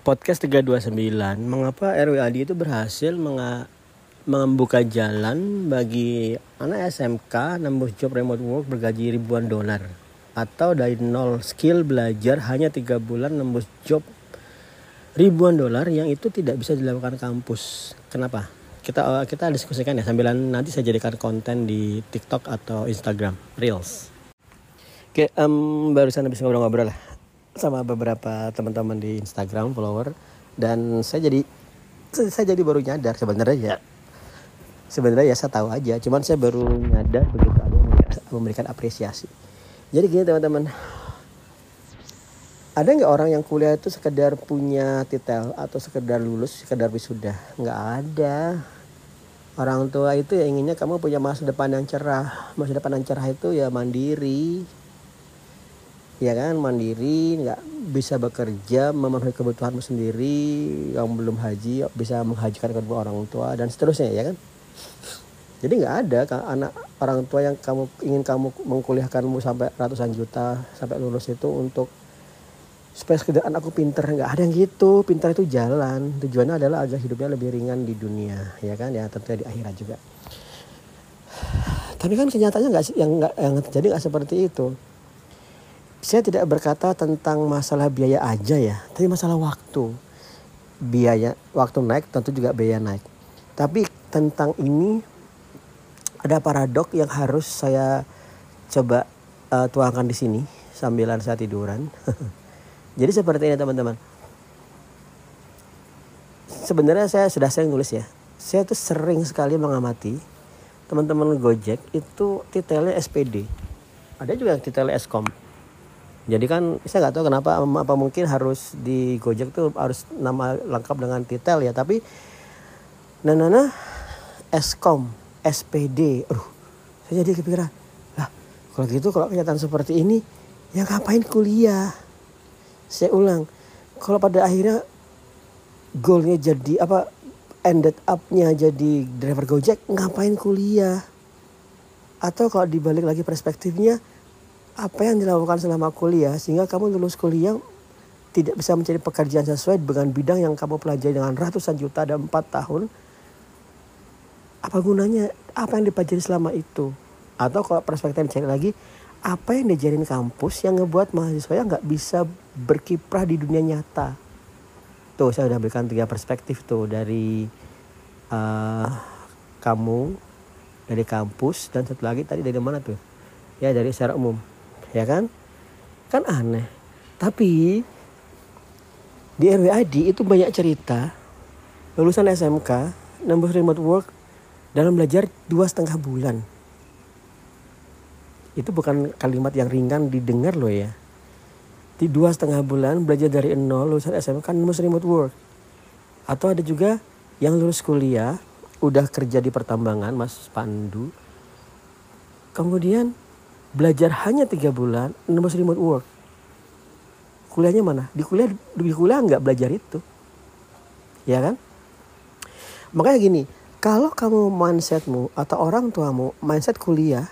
podcast 329 mengapa RWAD itu berhasil membuka jalan bagi anak SMK nembus job remote work bergaji ribuan dolar atau dari nol skill belajar hanya tiga bulan nembus job ribuan dolar yang itu tidak bisa dilakukan kampus. Kenapa? Kita kita diskusikan ya sambil nanti saya jadikan konten di TikTok atau Instagram Reels. Oke, um, barusan habis ngobrol-ngobrol lah sama beberapa teman-teman di Instagram follower. Dan saya jadi saya jadi baru nyadar sebenarnya ya. Sebenarnya ya saya tahu aja cuman saya baru nyadar begitu ada memberikan apresiasi. Jadi gini teman-teman. Ada nggak orang yang kuliah itu sekedar punya titel atau sekedar lulus sekedar wisuda? Nggak ada. Orang tua itu ya inginnya kamu punya masa depan yang cerah. Masa depan yang cerah itu ya mandiri ya kan mandiri nggak bisa bekerja memenuhi kebutuhanmu sendiri yang belum haji bisa menghajikan kedua orang tua dan seterusnya ya kan? Jadi nggak ada anak orang tua yang kamu ingin kamu mengkuliahkanmu sampai ratusan juta sampai lulus itu untuk supaya sekedar anakku pinter. Nggak ada yang gitu. Pinter itu jalan. Tujuannya adalah agar hidupnya lebih ringan di dunia ya kan? Ya tentunya di akhirat juga. Tapi kan kenyataannya nggak yang nggak yang terjadi nggak seperti itu saya tidak berkata tentang masalah biaya aja ya tapi masalah waktu biaya waktu naik tentu juga biaya naik tapi tentang ini ada paradok yang harus saya coba uh, tuangkan di sini sambilan saya tiduran. Jadi seperti ini teman-teman. Sebenarnya saya sudah sering nulis ya. Saya tuh sering sekali mengamati teman-teman Gojek itu titelnya SPD. Ada juga yang titelnya Eskom. Jadi kan saya nggak tahu kenapa apa mungkin harus di Gojek tuh harus nama lengkap dengan titel ya. Tapi nah, nah, nah Eskom, SPD. Aduh, saya jadi kepikiran, lah kalau gitu kalau kenyataan seperti ini, ya ngapain kuliah? Saya ulang, kalau pada akhirnya goalnya jadi apa ended upnya jadi driver Gojek, ngapain kuliah? Atau kalau dibalik lagi perspektifnya, apa yang dilakukan selama kuliah sehingga kamu lulus kuliah tidak bisa mencari pekerjaan sesuai dengan bidang yang kamu pelajari dengan ratusan juta dan empat tahun? Apa gunanya? Apa yang dipelajari selama itu? Atau kalau perspektif cari lagi apa yang diajarin kampus yang ngebuat mahasiswa yang nggak bisa berkiprah di dunia nyata? Tuh saya udah berikan tiga perspektif tuh dari uh, kamu dari kampus dan satu lagi tadi dari mana tuh? Ya dari secara umum ya kan kan aneh tapi di RWID itu banyak cerita lulusan SMK nembus remote work dalam belajar dua setengah bulan. Itu bukan kalimat yang ringan didengar loh ya. Di dua setengah bulan belajar dari nol lulusan SMA kan lulus remote work. Atau ada juga yang lulus kuliah udah kerja di pertambangan Mas Pandu. Kemudian belajar hanya tiga bulan nembus remote work. Kuliahnya mana? Di kuliah di kuliah nggak belajar itu, ya kan? Makanya gini, kalau kamu mindsetmu atau orang tuamu mindset kuliah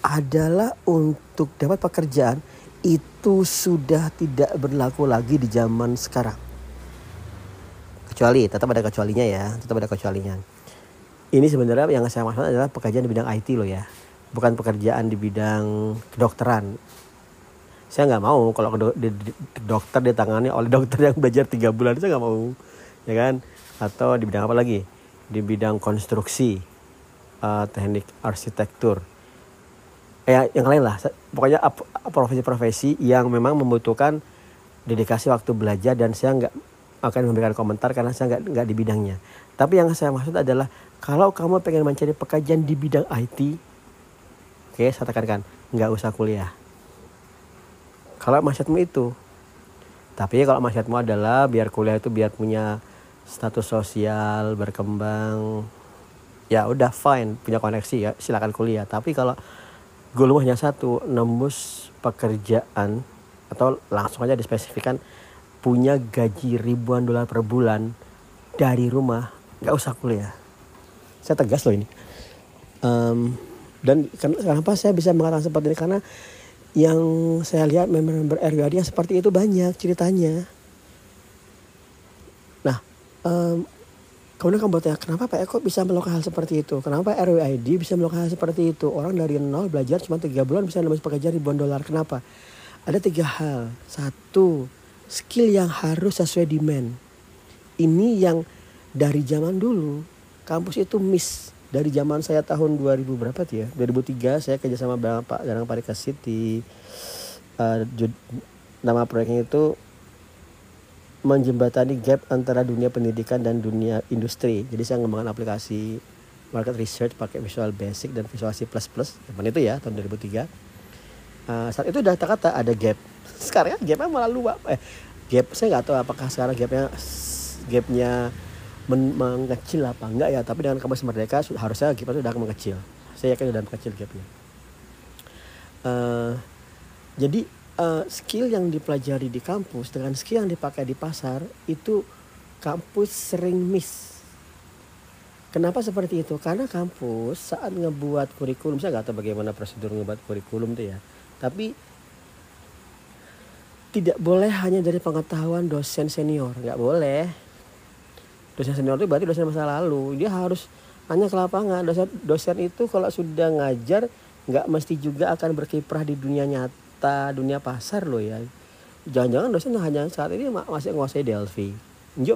adalah untuk dapat pekerjaan itu sudah tidak berlaku lagi di zaman sekarang. Kecuali tetap ada kecualinya ya, tetap ada kecualinya. Ini sebenarnya yang saya maksud adalah pekerjaan di bidang IT loh ya, bukan pekerjaan di bidang kedokteran. Saya nggak mau kalau dokter ditangani oleh dokter yang belajar tiga bulan saya nggak mau, ya kan? Atau di bidang apa lagi? di bidang konstruksi, uh, teknik arsitektur, ya yang lain lah. Pokoknya profesi-profesi yang memang membutuhkan dedikasi waktu belajar dan saya nggak akan memberikan komentar karena saya nggak nggak di bidangnya. Tapi yang saya maksud adalah kalau kamu pengen mencari pekerjaan di bidang IT, oke saya tekankan nggak usah kuliah. Kalau maksudmu itu, tapi kalau maksudmu adalah biar kuliah itu biar punya status sosial berkembang ya udah fine punya koneksi ya silakan kuliah. Tapi kalau goalmu hanya satu nembus pekerjaan atau langsung aja dispesifikan punya gaji ribuan dolar per bulan dari rumah nggak usah kuliah. Saya tegas loh ini. Um, dan kenapa saya bisa mengatakan seperti ini? Karena yang saya lihat member-member RWAD yang seperti itu banyak ceritanya. Um, kemudian kamu bertanya kenapa Pak Eko bisa melakukan hal seperti itu? Kenapa RWID bisa melakukan hal seperti itu? Orang dari nol belajar cuma tiga bulan bisa nembus pekerjaan ribuan dolar. Kenapa? Ada tiga hal. Satu skill yang harus sesuai demand. Ini yang dari zaman dulu kampus itu miss dari zaman saya tahun 2000 berapa tuh ya 2003 saya kerja sama Pak Danang Parikasit di uh, nama proyeknya itu menjembatani gap antara dunia pendidikan dan dunia industri. Jadi saya ngembangkan aplikasi market research pakai Visual Basic dan Visual C++. Zaman itu ya tahun 2003. Uh, eh, saat itu udah kata ada gap. Sekarang gapnya malah luas. Eh, gap saya nggak tahu apakah sekarang gapnya gapnya men mengecil apa enggak ya. Tapi dengan kampus merdeka harusnya gap itu udah mengecil. Saya yakin udah mengecil gapnya. Uh, jadi uh, skill yang dipelajari di kampus dengan skill yang dipakai di pasar itu kampus sering miss. Kenapa seperti itu? Karena kampus saat ngebuat kurikulum, saya nggak tahu bagaimana prosedur ngebuat kurikulum itu ya. Tapi tidak boleh hanya dari pengetahuan dosen senior, nggak boleh. Dosen senior itu berarti dosen masa lalu. Dia harus hanya ke lapangan. Dosen dosen itu kalau sudah ngajar nggak mesti juga akan berkiprah di dunia nyata dunia pasar loh ya. Jangan-jangan dosen hanya saat ini masih menguasai Delphi. Njo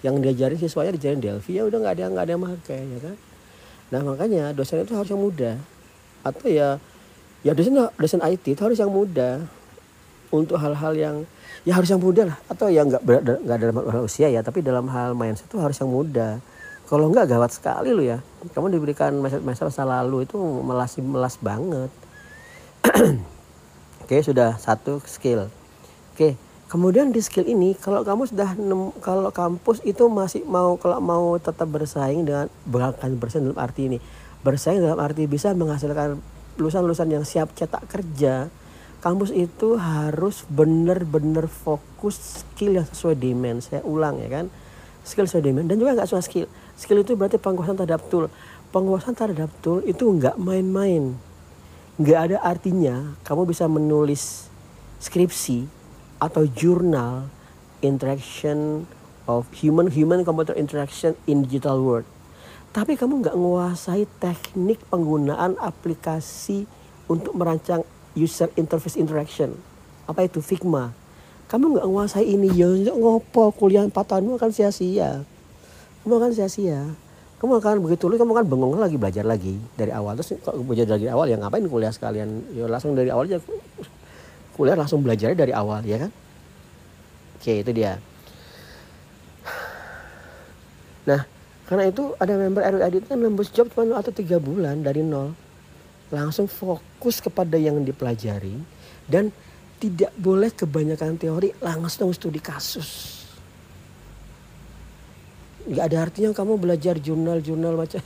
yang diajarin siswanya diajarin Delphi ya udah nggak ada nggak ada yang pakai ya kan? Nah makanya dosen itu harus yang muda. Atau ya ya dosen dosen IT itu harus yang muda untuk hal-hal yang ya harus yang muda lah atau ya nggak nggak dalam hal usia ya tapi dalam hal mindset itu harus yang muda kalau nggak gawat sekali lo ya kamu diberikan masa masa lalu itu melas melas banget Oke, sudah satu skill. Oke, kemudian di skill ini kalau kamu sudah kalau kampus itu masih mau kalau mau tetap bersaing dengan bahkan bersaing dalam arti ini. Bersaing dalam arti bisa menghasilkan lulusan-lulusan yang siap cetak kerja. Kampus itu harus benar-benar fokus skill yang sesuai demand. Saya ulang ya kan. Skill sesuai demand dan juga nggak cuma skill. Skill itu berarti penguasaan terhadap tool. Penguasaan terhadap tool itu nggak main-main nggak ada artinya kamu bisa menulis skripsi atau jurnal interaction of human human computer interaction in digital world tapi kamu nggak menguasai teknik penggunaan aplikasi untuk merancang user interface interaction. Apa itu? Figma. Kamu nggak menguasai ini. Ya ngopo. Kuliah 4 tahun akan sia-sia. Kamu akan sia-sia. Kamu akan begitu lu kamu kan bengong lagi belajar lagi dari awal. Terus kalau belajar dari awal ya ngapain kuliah sekalian? Ya langsung dari awal aja kuliah langsung belajar dari awal ya kan? Oke itu dia. Nah karena itu ada member RWAD itu kan nembus job cuma atau tiga bulan dari nol langsung fokus kepada yang dipelajari dan tidak boleh kebanyakan teori langsung studi kasus. Nggak ada artinya kamu belajar jurnal-jurnal macam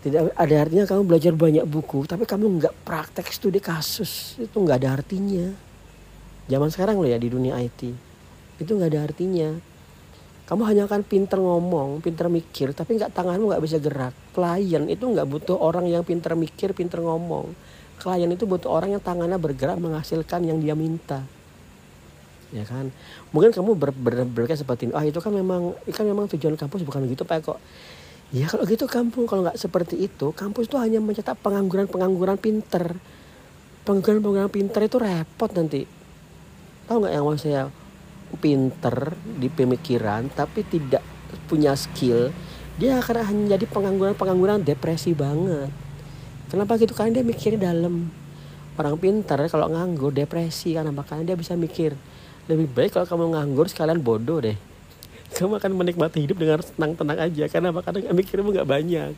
tidak ada artinya kamu belajar banyak buku tapi kamu nggak praktek studi kasus. Itu nggak ada artinya. Zaman sekarang loh ya di dunia IT itu nggak ada artinya kamu hanya akan pinter ngomong pinter mikir tapi nggak tanganmu nggak bisa gerak. Klien itu nggak butuh orang yang pinter mikir pinter ngomong. Klien itu butuh orang yang tangannya bergerak menghasilkan yang dia minta. Ya kan? Mungkin kamu ber, ber, seperti ini ah itu kan memang kan memang tujuan kampus bukan begitu pak kok ya kalau gitu kampung kalau nggak seperti itu kampus itu hanya mencetak pengangguran pengangguran pinter. Pengangguran pengangguran pinter itu repot nanti. Tahu nggak yang mau saya pinter di pemikiran tapi tidak punya skill dia akan hanya jadi pengangguran pengangguran depresi banget. Kenapa gitu? Karena dia mikirnya dalam. Orang pinter kalau nganggur depresi karena makanya dia bisa mikir lebih baik kalau kamu nganggur sekalian bodoh deh. Kamu akan menikmati hidup dengan tenang-tenang aja karena karena mikirmu nggak banyak.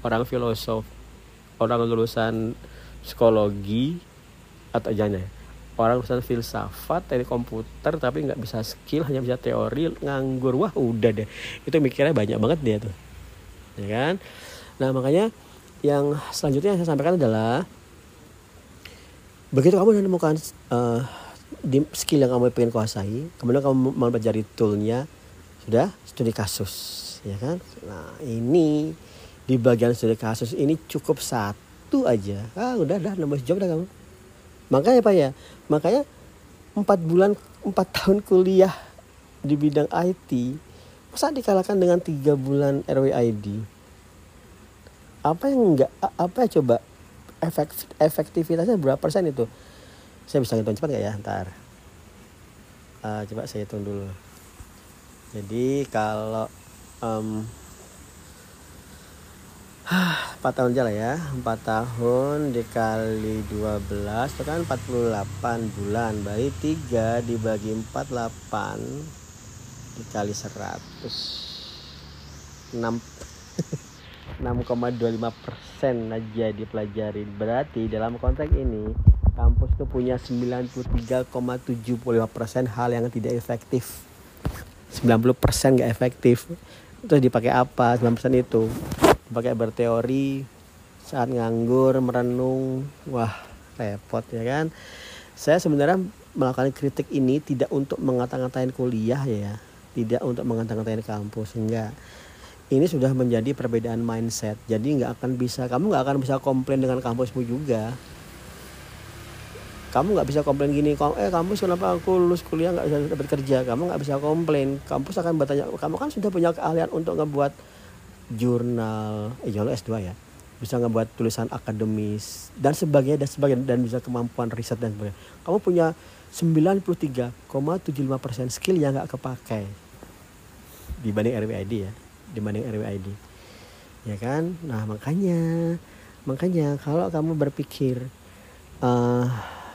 Orang filosof orang lulusan psikologi atau jangan ya orang lulusan filsafat dari komputer tapi nggak bisa skill hanya bisa teori nganggur. Wah udah deh. Itu mikirnya banyak banget dia tuh. Ya kan? Nah makanya yang selanjutnya yang saya sampaikan adalah begitu kamu menemukan uh, skill yang kamu pengen kuasai kemudian kamu mempelajari toolnya sudah studi kasus. Ya kan? Nah ini di bagian studi kasus ini cukup satu aja. Ah udah dah nambah job dah kamu makanya apa ya. Makanya empat bulan empat tahun kuliah di bidang IT masa dikalahkan dengan tiga bulan RWID apa yang enggak apa ya coba? Efek efektivitasnya berapa persen itu? Saya bisa ngitung cepat gak ya? Ntar. Uh, coba saya hitung dulu. Jadi kalau um, 4 tahun jalan ya. 4 tahun dikali 12 itu kan 48 bulan. Berarti 3 dibagi 48 dikali 100 6 6,25 persen aja dipelajari. Berarti dalam konteks ini kampus itu punya 93,75 persen hal yang tidak efektif. 90 persen gak efektif. Terus dipakai apa? 9 persen itu pakai berteori saat nganggur merenung wah repot ya kan? Saya sebenarnya melakukan kritik ini tidak untuk mengata-ngatain kuliah ya. Tidak untuk mengata-ngatain kampus enggak. Ini sudah menjadi perbedaan mindset. Jadi nggak akan bisa kamu nggak akan bisa komplain dengan kampusmu juga. Kamu nggak bisa komplain gini eh kampus kenapa aku lulus kuliah nggak bisa dapat kerja? Kamu nggak bisa komplain. Kampus akan bertanya kamu kan sudah punya keahlian untuk ngebuat jurnal eh jurnal S2 ya. Bisa ngebuat tulisan akademis dan sebagainya dan sebagainya dan bisa kemampuan riset dan sebagainya. Kamu punya 93,75% skill yang nggak kepakai dibanding RWID ya dibanding RWID ya kan? Nah makanya makanya kalau kamu berpikir uh,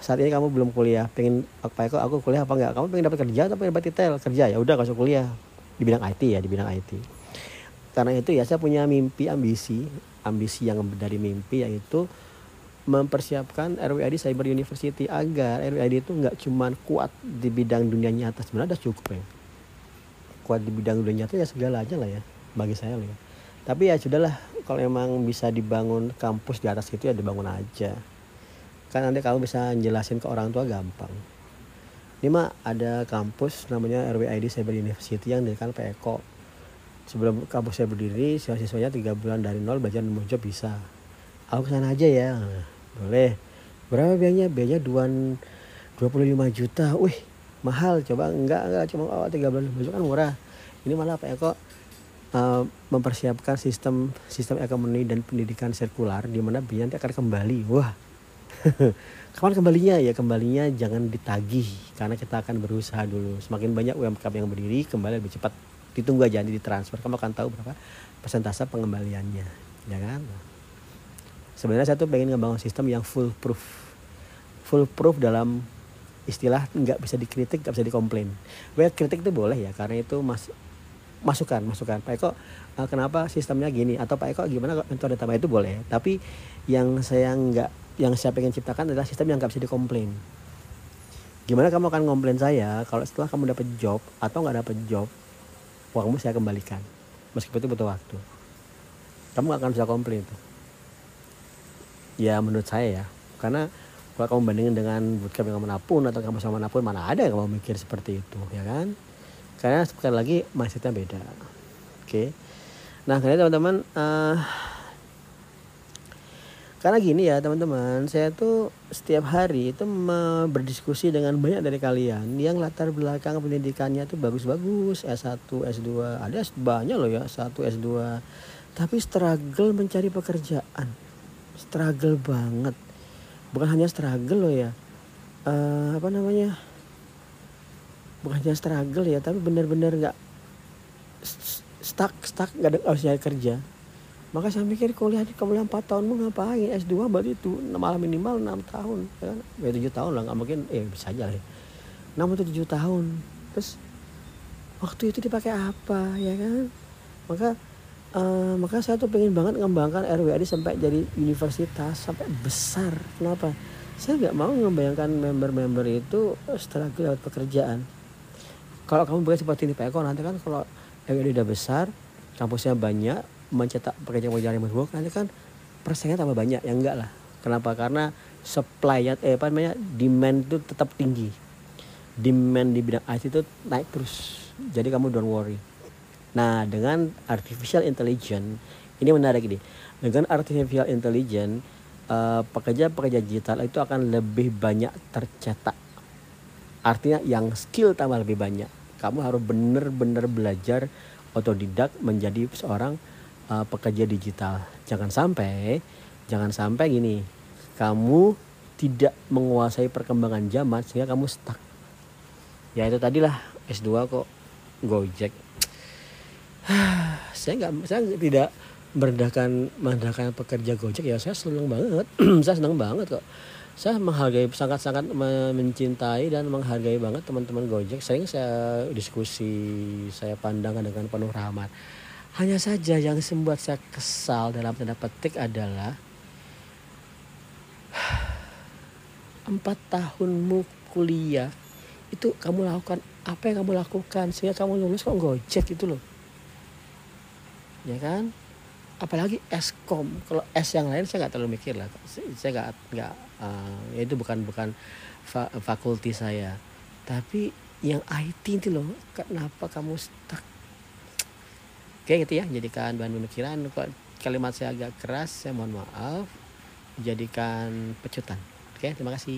saat ini kamu belum kuliah pengen apa ya aku kuliah apa enggak kamu pengen dapat kerja atau pengen dapat titel kerja? Ya udah kasih kuliah. Di bidang IT ya di bidang IT karena itu ya saya punya mimpi ambisi ambisi yang dari mimpi yaitu mempersiapkan RWID Cyber University agar RWID itu nggak cuma kuat di bidang dunia nyata. Sebenarnya udah cukup ya. Kuat di bidang dunia nyata ya segala aja lah ya bagi saya lah ya. Tapi ya sudahlah kalau emang bisa dibangun kampus di atas itu ya dibangun aja. Kan nanti kamu bisa jelasin ke orang tua gampang. Ini mah ada kampus namanya RWID Cyber University yang didirikan Pak Eko sebelum kampus saya berdiri siswa-siswanya tiga bulan dari nol belajar nemu bisa. Aku ke sana aja ya. Boleh. Berapa biayanya? Biayanya dua 25 juta. Wih mahal. Coba enggak enggak. Cuma awal tiga bulan juta kan murah. Ini malah apa ya kok? Uh, mempersiapkan sistem sistem ekonomi dan pendidikan sirkular di mana biaya nanti akan kembali. Wah. Kapan kembalinya? Ya kembalinya jangan ditagih. Karena kita akan berusaha dulu. Semakin banyak UMKM yang berdiri kembali lebih cepat ditunggu aja nanti ditransfer. Kamu akan tahu berapa persentase pengembaliannya ya kan? Sebenarnya saya tuh pengen ngebangun sistem yang full proof full proof dalam istilah nggak bisa dikritik nggak bisa dikomplain. Well kritik itu boleh ya karena itu mas masukan masukan. Pak Eko uh, kenapa sistemnya gini? Atau Pak Eko gimana metode tambah itu boleh? Tapi yang saya nggak yang saya pengen ciptakan adalah sistem yang nggak bisa dikomplain. Gimana kamu akan komplain saya kalau setelah kamu dapat job atau nggak dapat job uangmu saya kembalikan meskipun itu butuh waktu. Kamu gak akan bisa komplain itu. Ya menurut saya ya. Karena kalau kamu bandingin dengan bootcamp yang mana pun atau kamu sama mana pun mana ada yang kamu mikir seperti itu ya kan? Karena sekali lagi mindsetnya beda. Oke. Nah karena teman-teman uh, karena gini ya teman-teman saya tuh setiap hari itu berdiskusi dengan banyak dari kalian yang latar belakang pendidikannya tuh bagus-bagus S1 S2 ada banyak loh ya S1 S2 tapi struggle mencari pekerjaan struggle banget. Bukan hanya struggle loh ya uh, apa namanya bukan hanya struggle ya tapi benar-benar nggak stuck stuck nggak ada cari kerja maka saya mikir kuliah di kuliah 4 tahun mau ngapain? S2 berarti itu malah minimal 6 tahun ya kan? Ya 7 tahun lah nggak mungkin eh bisa aja lah. Ya. 6 atau 7 tahun. Terus waktu itu dipakai apa ya kan? Maka uh, maka saya tuh pengen banget ngembangkan RWAD sampai jadi universitas sampai besar. Kenapa? Saya nggak mau membayangkan member-member itu setelah lewat pekerjaan. Kalau kamu bukan seperti ini Pak Eko nanti kan kalau RWAD udah besar kampusnya banyak mencetak pekerjaan-pekerjaan yang buruk nanti kan persaingan tambah banyak. Ya enggak lah. Kenapa? Karena supply eh apa namanya demand itu tetap tinggi. Demand di bidang IT itu naik terus. Jadi kamu don't worry. Nah dengan artificial intelligence ini menarik ini dengan artificial intelligence uh, pekerja-pekerja digital itu akan lebih banyak tercetak. Artinya yang skill tambah lebih banyak. Kamu harus benar-benar belajar otodidak menjadi seorang uh, pekerja digital. Jangan sampai jangan sampai gini kamu tidak menguasai perkembangan zaman sehingga kamu stuck. Ya itu tadilah S2 kok Gojek. Saya nggak saya tidak merendahkan merendahkan pekerja Gojek ya saya senang banget. Saya senang banget kok. Saya menghargai sangat-sangat mencintai dan menghargai banget teman-teman Gojek. Sering saya diskusi saya pandang dengan penuh rahmat hanya saja yang membuat saya kesal dalam tanda petik adalah empat tahunmu kuliah itu kamu lakukan apa yang kamu lakukan sehingga kamu lulus kok Gojek itu loh. Ya kan? Apalagi eskom kalau es yang lain saya nggak terlalu mikir lah saya nggak nggak uh, itu bukan bukan fa fakulti saya. Tapi yang IT itu loh kenapa kamu stuck oke gitu ya. Jadikan bahan pemikiran kalimat saya agak keras saya mohon maaf. Jadikan pecutan. Oke terima kasih